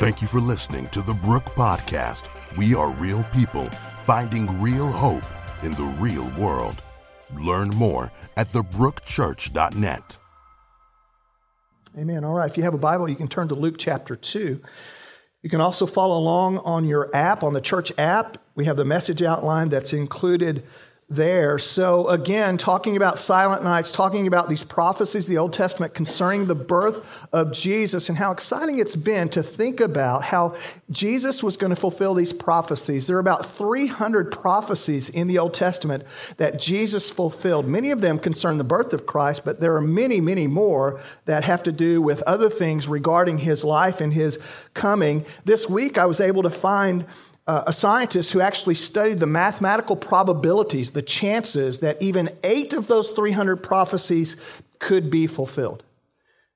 Thank you for listening to the Brook Podcast. We are real people finding real hope in the real world. Learn more at thebrookchurch.net. Amen. All right. If you have a Bible, you can turn to Luke chapter 2. You can also follow along on your app, on the church app. We have the message outline that's included there. So, again, talking about silent nights, talking about these prophecies of the Old Testament concerning the birth of Jesus, and how exciting it's been to think about how Jesus was going to fulfill these prophecies. There are about 300 prophecies in the Old Testament that Jesus fulfilled. Many of them concern the birth of Christ, but there are many, many more that have to do with other things regarding his life and his coming. This week, I was able to find uh, a scientist who actually studied the mathematical probabilities, the chances that even eight of those 300 prophecies could be fulfilled.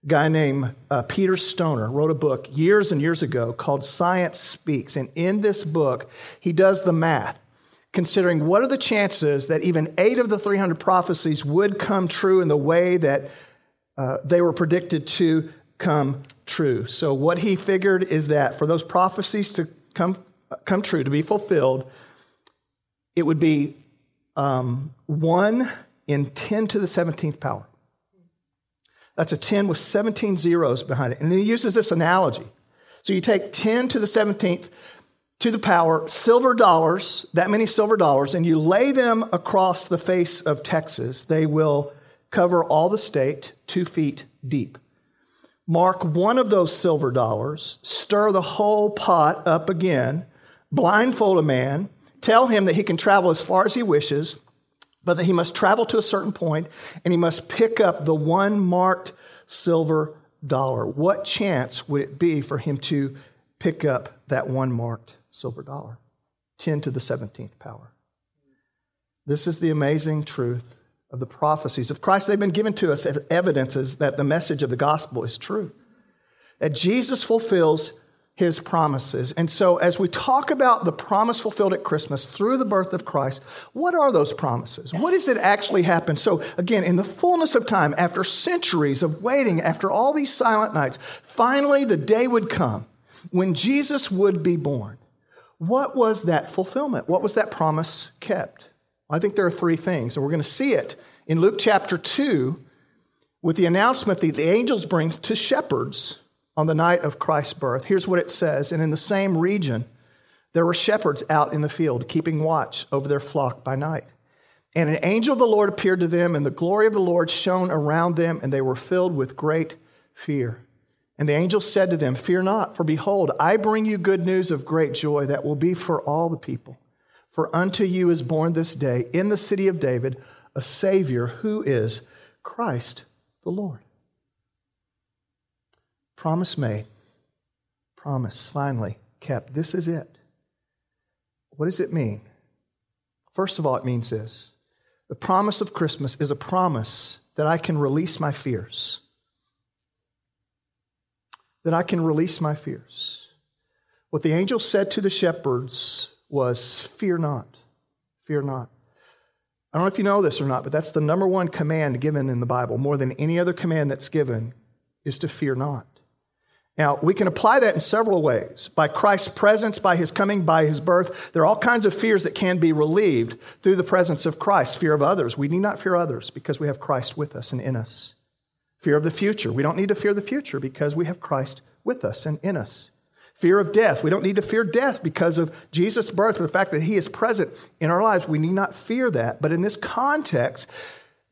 A guy named uh, Peter Stoner wrote a book years and years ago called Science Speaks. And in this book, he does the math, considering what are the chances that even eight of the 300 prophecies would come true in the way that uh, they were predicted to come true. So, what he figured is that for those prophecies to come come true, to be fulfilled, it would be um, 1 in 10 to the 17th power. That's a 10 with 17 zeros behind it. And then he uses this analogy. So you take 10 to the 17th to the power silver dollars, that many silver dollars, and you lay them across the face of Texas. They will cover all the state two feet deep. Mark one of those silver dollars, stir the whole pot up again, blindfold a man, tell him that he can travel as far as he wishes, but that he must travel to a certain point and he must pick up the one marked silver dollar. What chance would it be for him to pick up that one marked silver dollar? 10 to the 17th power. This is the amazing truth of the prophecies of Christ. They've been given to us as evidences that the message of the gospel is true. That Jesus fulfills his promises. And so, as we talk about the promise fulfilled at Christmas through the birth of Christ, what are those promises? What does it actually happen? So, again, in the fullness of time, after centuries of waiting, after all these silent nights, finally the day would come when Jesus would be born. What was that fulfillment? What was that promise kept? I think there are three things, and we're going to see it in Luke chapter 2 with the announcement that the angels bring to shepherds on the night of Christ's birth. Here's what it says And in the same region, there were shepherds out in the field, keeping watch over their flock by night. And an angel of the Lord appeared to them, and the glory of the Lord shone around them, and they were filled with great fear. And the angel said to them, Fear not, for behold, I bring you good news of great joy that will be for all the people. For unto you is born this day in the city of David a Savior who is Christ the Lord. Promise made. Promise finally kept. This is it. What does it mean? First of all, it means this the promise of Christmas is a promise that I can release my fears. That I can release my fears. What the angel said to the shepherds was, Fear not, fear not. I don't know if you know this or not, but that's the number one command given in the Bible, more than any other command that's given, is to fear not. Now, we can apply that in several ways. By Christ's presence, by his coming, by his birth, there are all kinds of fears that can be relieved through the presence of Christ. Fear of others. We need not fear others because we have Christ with us and in us. Fear of the future. We don't need to fear the future because we have Christ with us and in us. Fear of death. We don't need to fear death because of Jesus' birth the fact that he is present in our lives. We need not fear that. But in this context,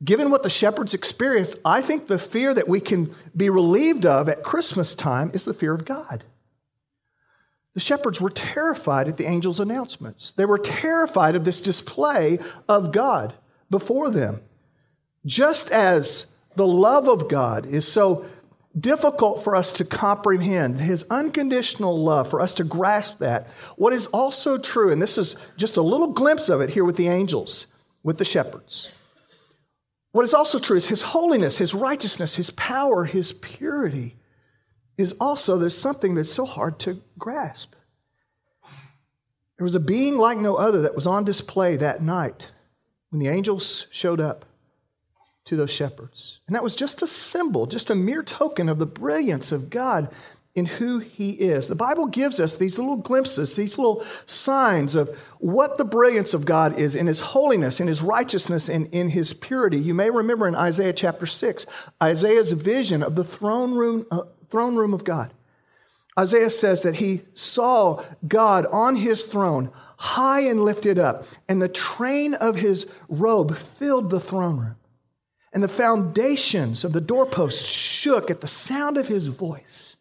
given what the shepherds experienced, I think the fear that we can be relieved of at Christmas time is the fear of God. The shepherds were terrified at the angel's announcements. They were terrified of this display of God before them. Just as the love of God is so difficult for us to comprehend, his unconditional love, for us to grasp that, what is also true, and this is just a little glimpse of it here with the angels, with the shepherds what is also true is his holiness, his righteousness, his power, his purity is also, there's something that's so hard to grasp. There was a being like no other that was on display that night when the angels showed up to those shepherds. And that was just a symbol, just a mere token of the brilliance of God in who he is. The Bible gives us these little glimpses, these little signs of what the brilliance of God is in his holiness, in his righteousness, and in his purity. You may remember in Isaiah chapter 6, Isaiah's vision of the throne room, uh, throne room of God. Isaiah says that he saw God on his throne, high and lifted up, and the train of his robe filled the throne room. And the foundations of the doorposts shook at the sound of his voice.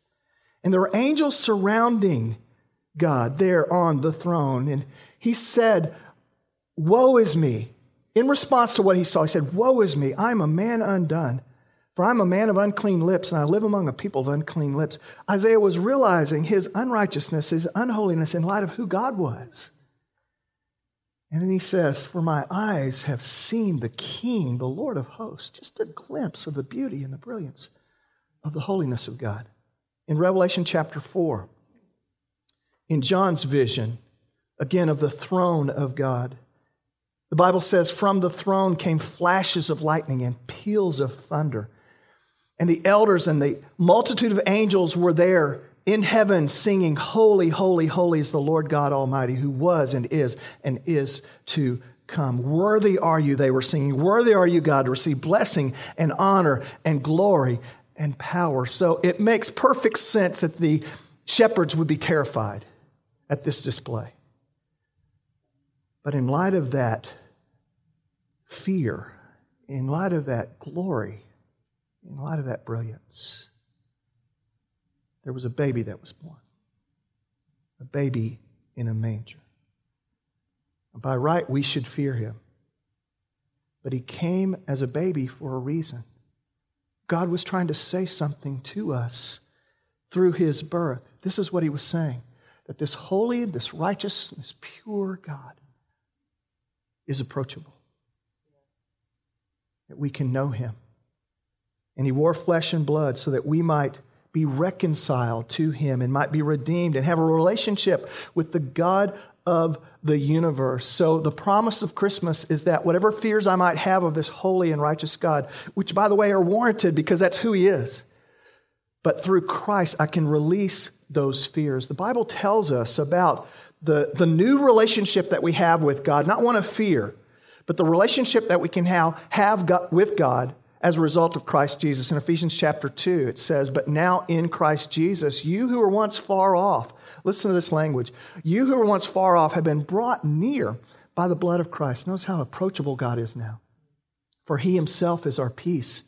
And there were angels surrounding God there on the throne. And he said, Woe is me. In response to what he saw, he said, Woe is me. I'm a man undone, for I'm a man of unclean lips, and I live among a people of unclean lips. Isaiah was realizing his unrighteousness, his unholiness in light of who God was. And then he says, For my eyes have seen the King, the Lord of hosts. Just a glimpse of the beauty and the brilliance of the holiness of God in Revelation chapter 4, in John's vision, again, of the throne of God. The Bible says, From the throne came flashes of lightning and peals of thunder. And the elders and the multitude of angels were there in heaven singing, Holy, holy, holy is the Lord God Almighty, who was and is and is to come. Worthy are you, they were singing. Worthy are you, God, to receive blessing and honor and glory and power. So it makes perfect sense that the shepherds would be terrified at this display. But in light of that fear, in light of that glory, in light of that brilliance, there was a baby that was born. A baby in a manger. By right, we should fear him. But he came as a baby for a reason. God was trying to say something to us through his birth. This is what he was saying that this holy, this righteous, this pure God is approachable, that we can know him. And he wore flesh and blood so that we might be reconciled to him and might be redeemed and have a relationship with the God of the universe. So, the promise of Christmas is that whatever fears I might have of this holy and righteous God, which by the way are warranted because that's who He is, but through Christ I can release those fears. The Bible tells us about the, the new relationship that we have with God, not one of fear, but the relationship that we can have, have with God as a result of Christ Jesus. In Ephesians chapter 2, it says, But now in Christ Jesus, you who were once far off, listen to this language, you who were once far off have been brought near by the blood of Christ. Notice how approachable God is now. For he himself is our peace,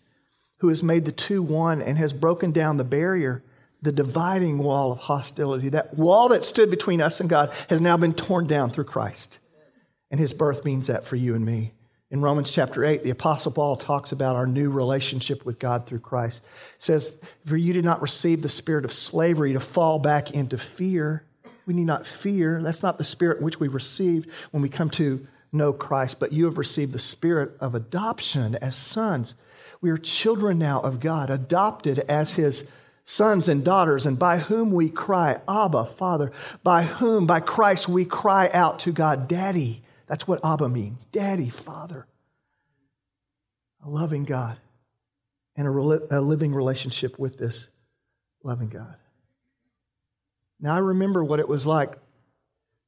who has made the two one and has broken down the barrier, the dividing wall of hostility. That wall that stood between us and God has now been torn down through Christ. And his birth means that for you and me. In Romans chapter 8, the Apostle Paul talks about our new relationship with God through Christ. He says, For you did not receive the spirit of slavery to fall back into fear. We need not fear. That's not the spirit which we received when we come to know Christ, but you have received the spirit of adoption as sons. We are children now of God, adopted as his sons and daughters, and by whom we cry, Abba, Father. By whom, by Christ, we cry out to God, Daddy. That's what Abba means Daddy, Father. A loving God and a, a living relationship with this loving God. Now, I remember what it was like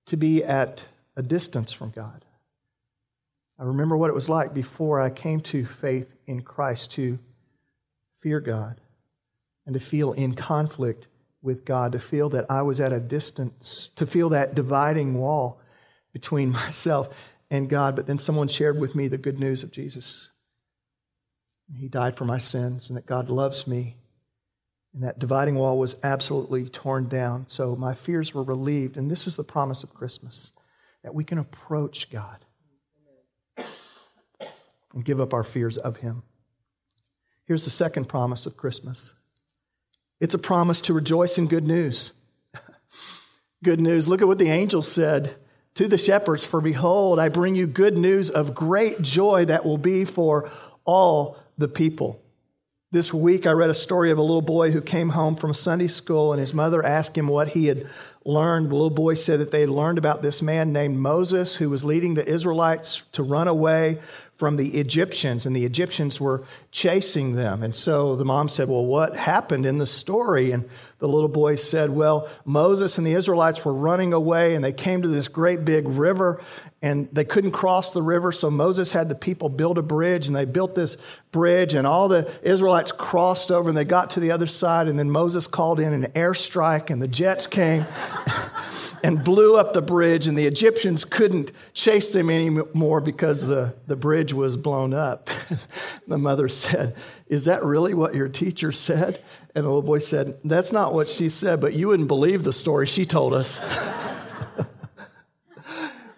to be at a distance from God. I remember what it was like before I came to faith in Christ to fear God and to feel in conflict with God, to feel that I was at a distance, to feel that dividing wall between myself and God. But then someone shared with me the good news of Jesus. He died for my sins and that God loves me. And that dividing wall was absolutely torn down. So my fears were relieved. And this is the promise of Christmas that we can approach God and give up our fears of Him. Here's the second promise of Christmas it's a promise to rejoice in good news. good news. Look at what the angel said to the shepherds, For behold, I bring you good news of great joy that will be for all the people. This week, I read a story of a little boy who came home from Sunday school, and his mother asked him what he had learned. The little boy said that they had learned about this man named Moses who was leading the Israelites to run away from the Egyptians, and the Egyptians were chasing them. And so the mom said, Well, what happened in the story? And the little boy said, Well, Moses and the Israelites were running away, and they came to this great big river, and they couldn't cross the river. So Moses had the people build a bridge, and they built this bridge, and all the Israelites crossed over, and they got to the other side. And then Moses called in an airstrike, and the jets came. and blew up the bridge, and the Egyptians couldn't chase them anymore because the, the bridge was blown up. the mother said, Is that really what your teacher said? And the little boy said, That's not what she said, but you wouldn't believe the story she told us.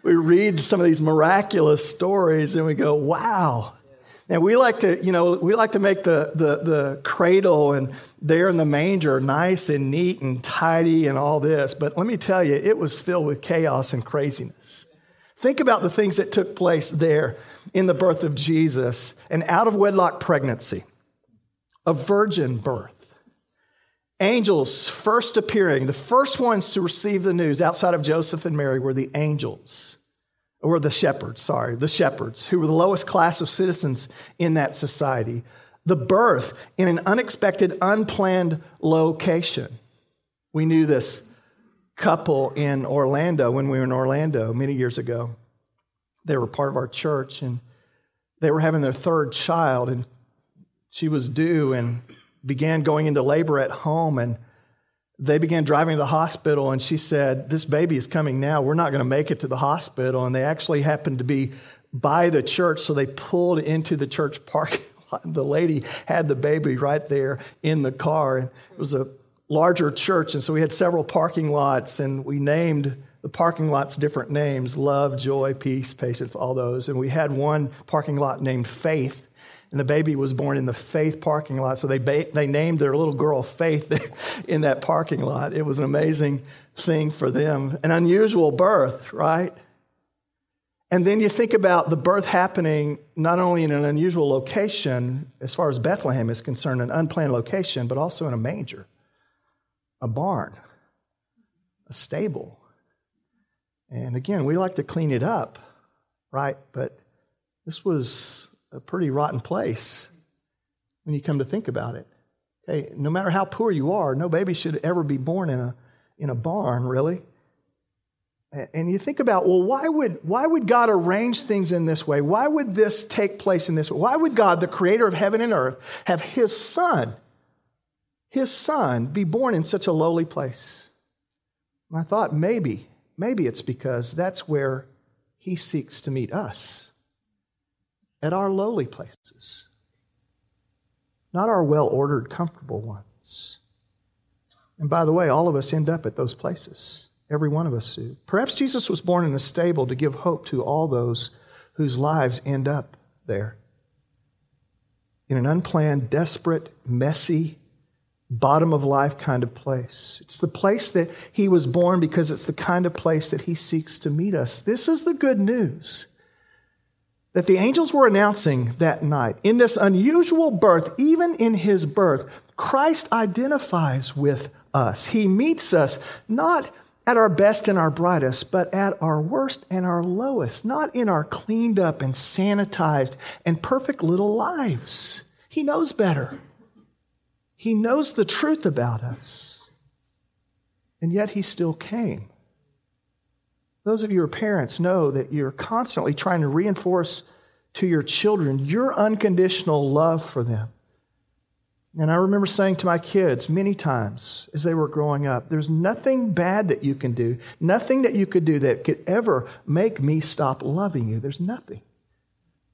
we read some of these miraculous stories and we go, Wow, and we like to, you know, we like to make the, the, the cradle and there in the manger nice and neat and tidy and all this. But let me tell you, it was filled with chaos and craziness. Think about the things that took place there in the birth of Jesus an out of wedlock pregnancy, a virgin birth, angels first appearing. The first ones to receive the news outside of Joseph and Mary were the angels or the shepherds, sorry, the shepherds, who were the lowest class of citizens in that society. The birth in an unexpected, unplanned location. We knew this couple in Orlando when we were in Orlando many years ago. They were part of our church and they were having their third child, and she was due and began going into labor at home. And they began driving to the hospital, and she said, This baby is coming now. We're not going to make it to the hospital. And they actually happened to be by the church, so they pulled into the church parking lot. The lady had the baby right there in the car. And it was a larger church, and so we had several parking lots, and we named the parking lots different names love, joy, peace, patience, all those. And we had one parking lot named Faith and the baby was born in the Faith parking lot. So they, ba- they named their little girl Faith in that parking lot. It was an amazing thing for them, an unusual birth, right? And then you think about the birth happening not only in an unusual location, as far as Bethlehem is concerned, an unplanned location, but also in a manger, a barn, a stable. And again, we like to clean it up, right? But this was a pretty rotten place when you come to think about it. Okay, no matter how poor you are, no baby should ever be born in a, in a barn, really. And you think about, well, why would, why would God arrange things in this way? Why would this take place in this way? Why would God, the creator of heaven and earth, have his son, his son, be born in such a lowly place? And I thought maybe, maybe it's because that's where he seeks to meet us at our lowly places, not our well ordered, comfortable ones. And by the way, all of us end up at those places. Every one of us do. Perhaps Jesus was born in a stable to give hope to all those whose lives end up there. In an unplanned, desperate, messy, bottom of life kind of place. It's the place that he was born because it's the kind of place that he seeks to meet us. This is the good news that the angels were announcing that night. In this unusual birth, even in his birth, Christ identifies with us. He meets us not at our best and our brightest, but at our worst and our lowest, not in our cleaned up and sanitized and perfect little lives. He knows better. He knows the truth about us. And yet he still came. Those of you who are parents know that you're constantly trying to reinforce to your children your unconditional love for them. And I remember saying to my kids many times as they were growing up, there's nothing bad that you can do, nothing that you could do that could ever make me stop loving you. There's nothing.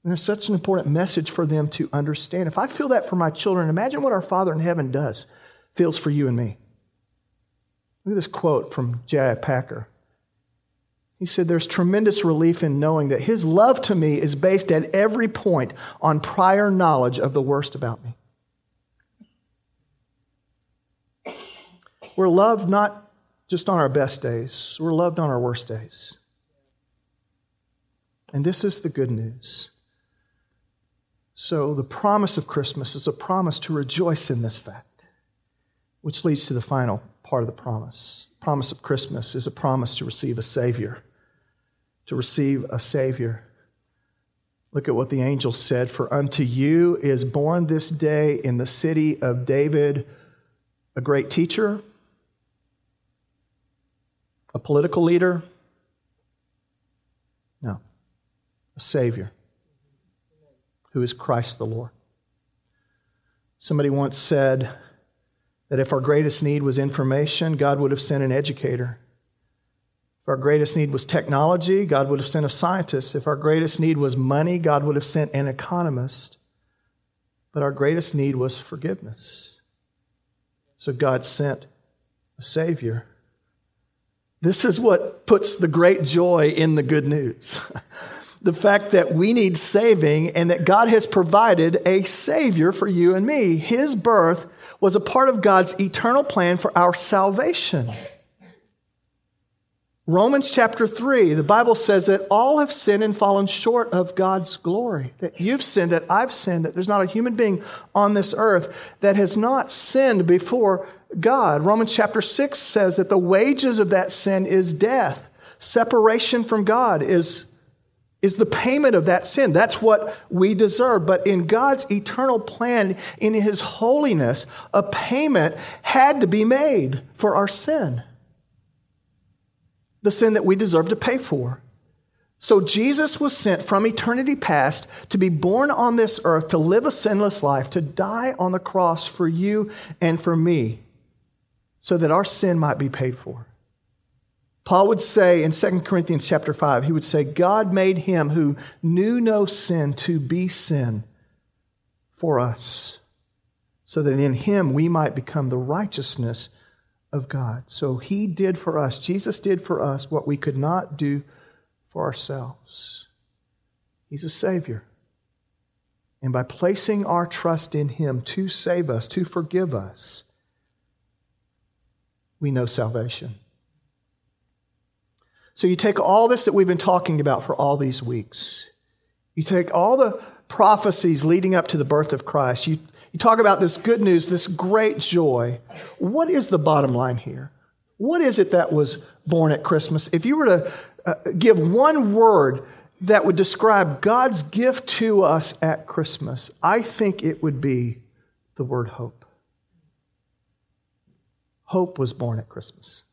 And there's such an important message for them to understand. If I feel that for my children, imagine what our Father in heaven does, feels for you and me. Look at this quote from J.I. Packer. He said, There's tremendous relief in knowing that his love to me is based at every point on prior knowledge of the worst about me. We're loved not just on our best days, we're loved on our worst days. And this is the good news. So, the promise of Christmas is a promise to rejoice in this fact, which leads to the final part of the promise The promise of Christmas is a promise to receive a Savior. To receive a Savior. Look at what the angel said For unto you is born this day in the city of David a great teacher, a political leader. No, a Savior who is Christ the Lord. Somebody once said that if our greatest need was information, God would have sent an educator. If our greatest need was technology, God would have sent a scientist. If our greatest need was money, God would have sent an economist. But our greatest need was forgiveness. So God sent a Savior. This is what puts the great joy in the good news. the fact that we need saving and that God has provided a Savior for you and me. His birth was a part of God's eternal plan for our salvation. Romans chapter 3, the Bible says that all have sinned and fallen short of God's glory. That you've sinned, that I've sinned, that there's not a human being on this earth that has not sinned before God. Romans chapter 6 says that the wages of that sin is death. Separation from God is is the payment of that sin. That's what we deserve. But in God's eternal plan, in His holiness, a payment had to be made for our sin. The sin that we deserve to pay for. So Jesus was sent from eternity past to be born on this earth, to live a sinless life, to die on the cross for you and for me, so that our sin might be paid for. Paul would say in 2 Corinthians chapter 5, he would say, God made him who knew no sin to be sin for us, so that in him we might become the righteousness of God. So he did for us, Jesus did for us what we could not do for ourselves. He's a Savior. And by placing our trust in him to save us, to forgive us, we know salvation. So you take all this that we've been talking about for all these weeks, you take all the prophecies leading up to the birth of Christ, you, you talk about this good news, this great joy. What is the bottom line here? What is it that was born at Christmas? If you were to uh, give one word that would describe God's gift to us at Christmas, I think it would be the word hope. Hope was born at Christmas.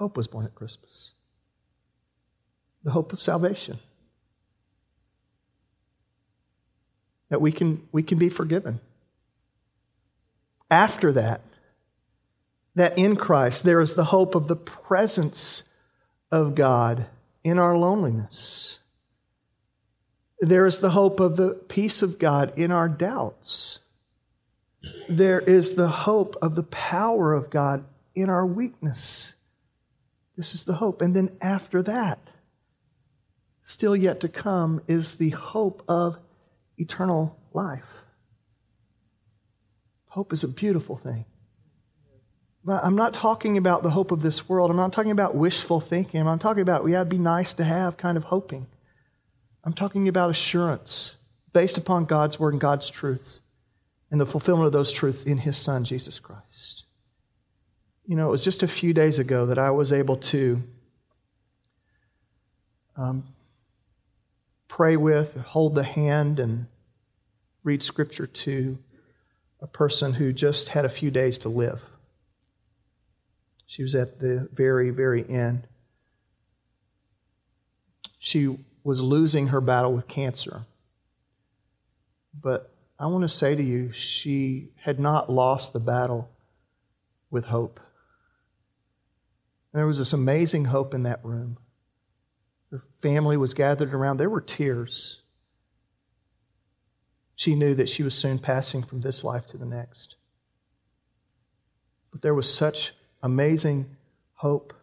Hope was born at Christmas. The hope of salvation. That we can, we can be forgiven. After that, that in Christ there is the hope of the presence of God in our loneliness. There is the hope of the peace of God in our doubts. There is the hope of the power of God in our weakness. This is the hope. And then after that, still yet to come, is the hope of eternal life. Hope is a beautiful thing. But I'm not talking about the hope of this world. I'm not talking about wishful thinking. I'm talking about, yeah, it'd be nice to have kind of hoping. I'm talking about assurance based upon God's word and God's truths and the fulfillment of those truths in His Son, Jesus Christ. You know, it was just a few days ago that I was able to um, pray with, hold the hand, and read scripture to a person who just had a few days to live. She was at the very, very end. She was losing her battle with cancer. But I want to say to you, she had not lost the battle with hope. There was this amazing hope in that room. Her family was gathered around. There were tears. She knew that she was soon passing from this life to the next. But there was such amazing hope.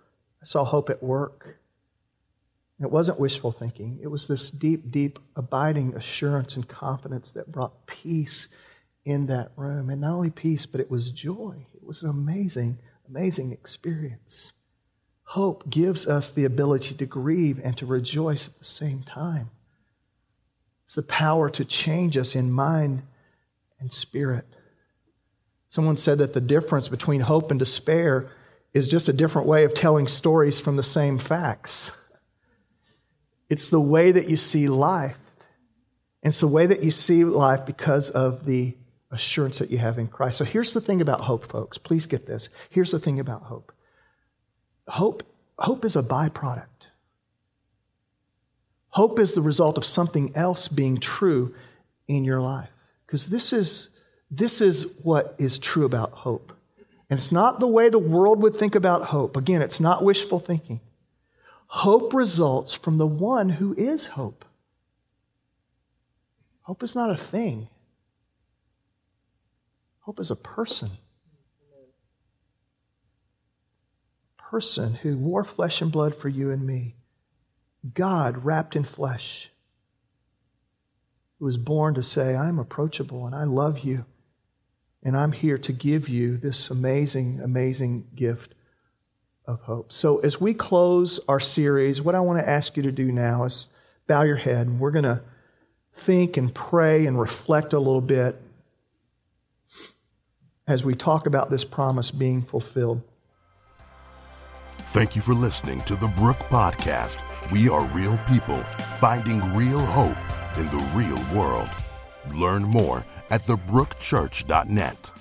I saw hope at work. It wasn't wishful thinking, it was this deep, deep, abiding assurance and confidence that brought peace in that room. And not only peace, but it was joy. It was an amazing, amazing experience. Hope gives us the ability to grieve and to rejoice at the same time. It's the power to change us in mind and spirit. Someone said that the difference between hope and despair is just a different way of telling stories from the same facts. It's the way that you see life. It's the way that you see life because of the assurance that you have in Christ. So here's the thing about hope, folks. Please get this. Here's the thing about hope. Hope, hope is a byproduct. Hope is the result of something else being true in your life. Because this is, this is what is true about hope. And it's not the way the world would think about hope. Again, it's not wishful thinking. Hope results from the one who is hope. Hope is not a thing, hope is a person. A person who wore flesh and blood for you and me. God wrapped in flesh, who was born to say, I'm approachable and I love you. And I'm here to give you this amazing, amazing gift of hope. So, as we close our series, what I want to ask you to do now is bow your head. And we're going to think and pray and reflect a little bit as we talk about this promise being fulfilled. Thank you for listening to the Brook Podcast. We are real people finding real hope in the real world. Learn more at thebrookchurch.net.